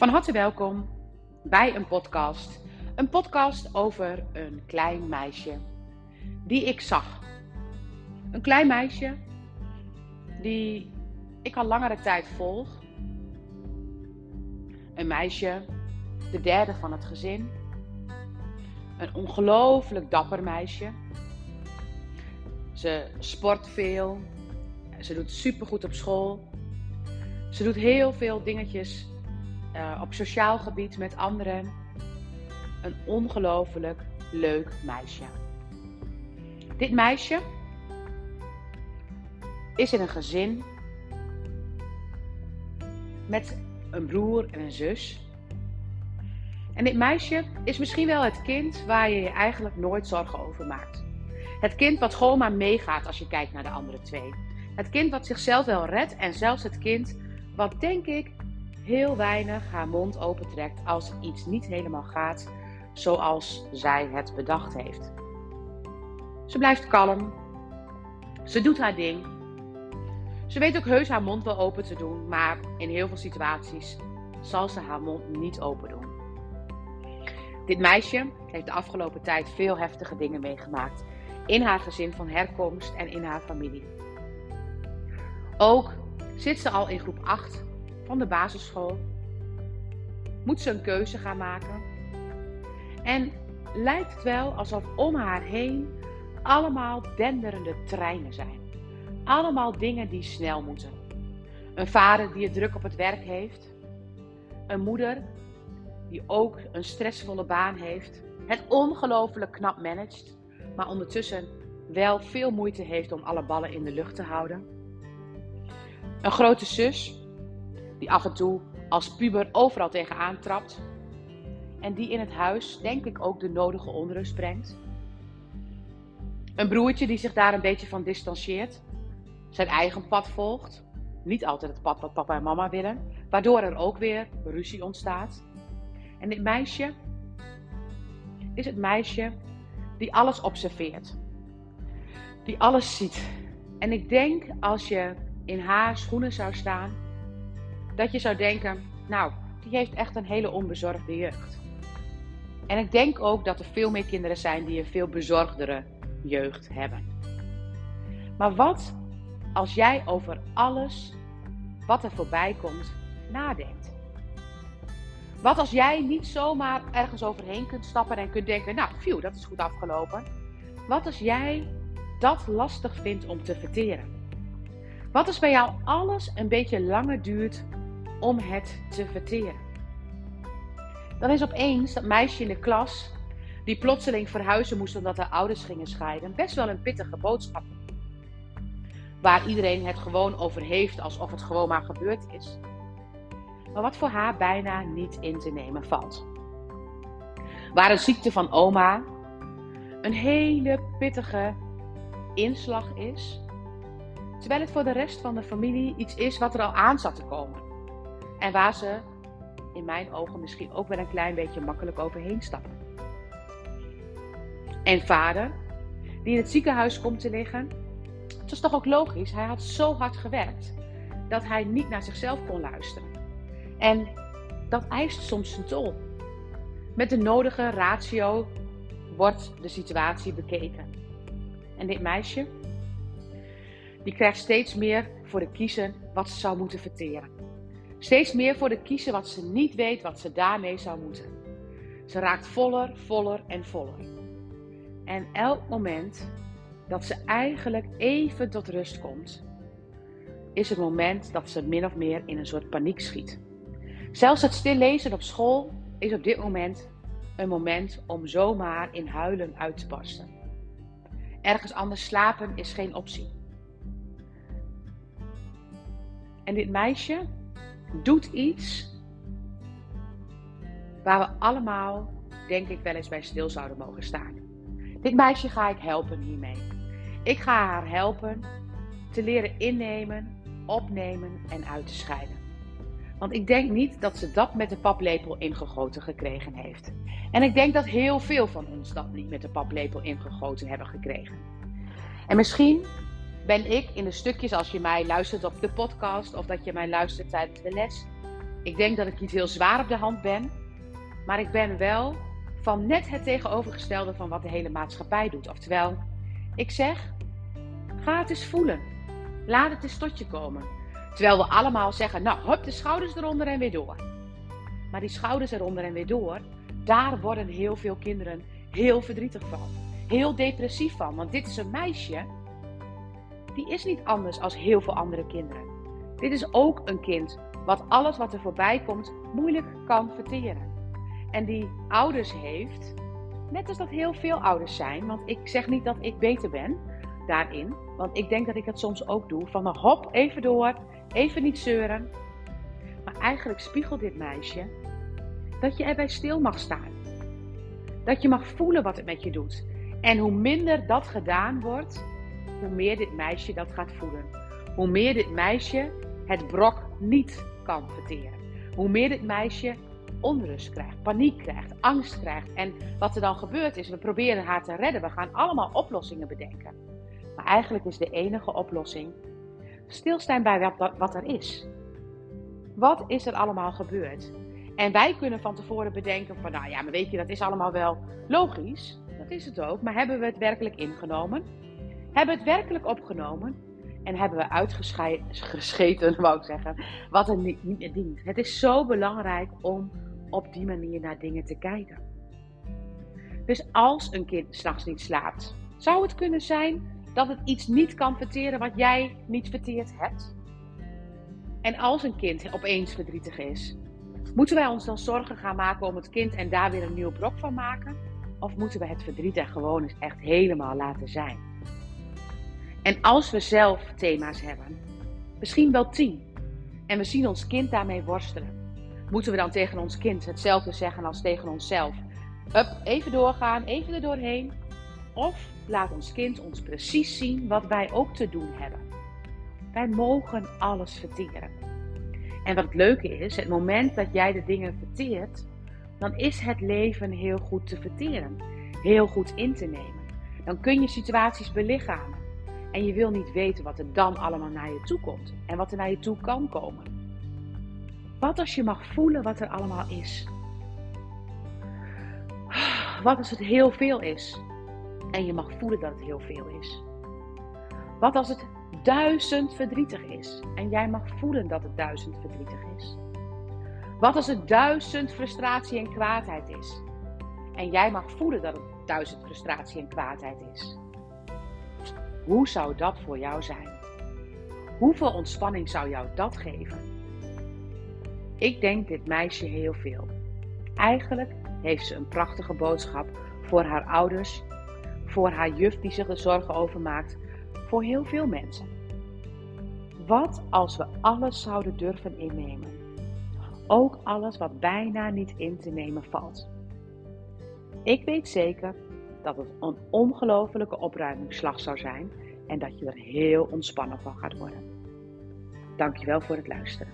Van harte welkom bij een podcast. Een podcast over een klein meisje die ik zag. Een klein meisje die ik al langere tijd volg. Een meisje, de derde van het gezin. Een ongelooflijk dapper meisje. Ze sport veel. Ze doet supergoed op school. Ze doet heel veel dingetjes uh, op sociaal gebied met anderen. Een ongelooflijk leuk meisje. Dit meisje is in een gezin met een broer en een zus. En dit meisje is misschien wel het kind waar je je eigenlijk nooit zorgen over maakt. Het kind wat gewoon maar meegaat als je kijkt naar de andere twee. Het kind wat zichzelf wel redt en zelfs het kind wat denk ik heel weinig haar mond opentrekt als iets niet helemaal gaat zoals zij het bedacht heeft. Ze blijft kalm. Ze doet haar ding. Ze weet ook heus haar mond wel open te doen, maar in heel veel situaties zal ze haar mond niet open doen. Dit meisje heeft de afgelopen tijd veel heftige dingen meegemaakt in haar gezin van herkomst en in haar familie. Ook zit ze al in groep 8 van de basisschool. Moet ze een keuze gaan maken. En lijkt het wel alsof om haar heen allemaal denderende treinen zijn. Allemaal dingen die snel moeten. Een vader die het druk op het werk heeft. Een moeder die ook een stressvolle baan heeft. Het ongelooflijk knap managt, maar ondertussen wel veel moeite heeft om alle ballen in de lucht te houden. Een grote zus die af en toe als puber overal tegenaan trapt. En die in het huis, denk ik, ook de nodige onrust brengt. Een broertje die zich daar een beetje van distancieert. Zijn eigen pad volgt. Niet altijd het pad wat papa en mama willen. Waardoor er ook weer ruzie ontstaat. En dit meisje is het meisje die alles observeert. Die alles ziet. En ik denk als je in haar schoenen zou staan, dat je zou denken, nou, die heeft echt een hele onbezorgde jeugd. En ik denk ook dat er veel meer kinderen zijn die een veel bezorgdere jeugd hebben. Maar wat als jij over alles wat er voorbij komt nadenkt? Wat als jij niet zomaar ergens overheen kunt stappen en kunt denken, nou, phew, dat is goed afgelopen. Wat als jij dat lastig vindt om te verteren? Wat als bij jou alles een beetje langer duurt om het te verteren. Dan is opeens dat meisje in de klas, die plotseling verhuizen moest omdat haar ouders gingen scheiden, best wel een pittige boodschap. Waar iedereen het gewoon over heeft alsof het gewoon maar gebeurd is. Maar wat voor haar bijna niet in te nemen valt. Waar een ziekte van oma een hele pittige inslag is, terwijl het voor de rest van de familie iets is wat er al aan zat te komen. En waar ze in mijn ogen misschien ook wel een klein beetje makkelijk overheen stappen. En vader, die in het ziekenhuis komt te liggen. Het was toch ook logisch, hij had zo hard gewerkt dat hij niet naar zichzelf kon luisteren. En dat eist soms zijn tol. Met de nodige ratio wordt de situatie bekeken. En dit meisje, die krijgt steeds meer voor de kiezen wat ze zou moeten verteren. Steeds meer voor de kiezen wat ze niet weet wat ze daarmee zou moeten. Ze raakt voller, voller en voller. En elk moment dat ze eigenlijk even tot rust komt, is het moment dat ze min of meer in een soort paniek schiet. Zelfs het stillezen op school is op dit moment een moment om zomaar in huilen uit te barsten. Ergens anders slapen is geen optie. En dit meisje doet iets waar we allemaal, denk ik, wel eens bij stil zouden mogen staan. Dit meisje ga ik helpen hiermee. Ik ga haar helpen te leren innemen, opnemen en uit te scheiden. Want ik denk niet dat ze dat met de paplepel ingegoten gekregen heeft. En ik denk dat heel veel van ons dat niet met de paplepel ingegoten hebben gekregen. En misschien ben ik in de stukjes, als je mij luistert op de podcast of dat je mij luistert tijdens de les, Ik denk dat ik niet heel zwaar op de hand ben, maar ik ben wel van net het tegenovergestelde van wat de hele maatschappij doet. Oftewel, ik zeg, ga het eens voelen. Laat het eens tot je komen. Terwijl we allemaal zeggen, nou, hop, de schouders eronder en weer door. Maar die schouders eronder en weer door, daar worden heel veel kinderen heel verdrietig van. Heel depressief van. Want dit is een meisje, die is niet anders als heel veel andere kinderen. Dit is ook een kind wat alles wat er voorbij komt moeilijk kan verteren. En die ouders heeft, net als dat heel veel ouders zijn, want ik zeg niet dat ik beter ben daarin, want ik denk dat ik het soms ook doe, van hop, even door, even niet zeuren. Maar eigenlijk spiegelt dit meisje dat je erbij stil mag staan. Dat je mag voelen wat het met je doet. En hoe minder dat gedaan wordt, hoe meer dit meisje dat gaat voelen. Hoe meer dit meisje het brok niet kan verteren. Hoe meer dit meisje onrust krijgt, paniek krijgt, angst krijgt. En wat er dan gebeurt is, we proberen haar te redden. We gaan allemaal oplossingen bedenken. Maar eigenlijk is de enige oplossing stilstaan bij wat, wat er is. Wat is er allemaal gebeurd? En wij kunnen van tevoren bedenken van, nou ja, maar weet je, dat is allemaal wel logisch. Dat is het ook. Maar hebben we het werkelijk ingenomen? Hebben het werkelijk opgenomen? En hebben we uitgescheten, wou ik zeggen, wat er niet, niet meer dient. Het is zo belangrijk om op die manier naar dingen te kijken. Dus als een kind s'nachts niet slaapt, zou het kunnen zijn dat het iets niet kan verteren wat jij niet verteerd hebt? En als een kind opeens verdrietig is, moeten wij ons dan zorgen gaan maken om het kind en daar weer een nieuw brok van maken? Of moeten we het verdriet er gewoon eens echt helemaal laten zijn? En als we zelf thema's hebben, misschien wel tien, en we zien ons kind daarmee worstelen, moeten we dan tegen ons kind hetzelfde zeggen als tegen onszelf? Up, even doorgaan, even er doorheen. Of laat ons kind ons precies zien wat wij ook te doen hebben. Wij mogen alles verteren. En wat het leuke is, het moment dat jij de dingen verteert, dan is het leven heel goed te verteren. Heel goed in te nemen. Dan kun je situaties belichamen. En je wil niet weten wat er dan allemaal naar je toe komt. En wat er naar je toe kan komen. Wat als je mag voelen wat er allemaal is? Wat als het heel veel is? En je mag voelen dat het heel veel is. Wat als het duizend verdrietig is en jij mag voelen dat het duizend verdrietig is? Wat als het duizend frustratie en kwaadheid is en jij mag voelen dat het duizend frustratie en kwaadheid is? Hoe zou dat voor jou zijn? Hoeveel ontspanning zou jou dat geven? Ik denk dit meisje heel veel. Eigenlijk heeft ze een prachtige boodschap voor haar ouders, voor haar juf die zich er zorgen over maakt, voor heel veel mensen. Wat als we alles zouden durven innemen? Ook alles wat bijna niet in te nemen valt. Ik weet zeker dat het een ongelofelijke opruimingsslag zou zijn en dat je er heel ontspannen van gaat worden. Dankjewel voor het luisteren.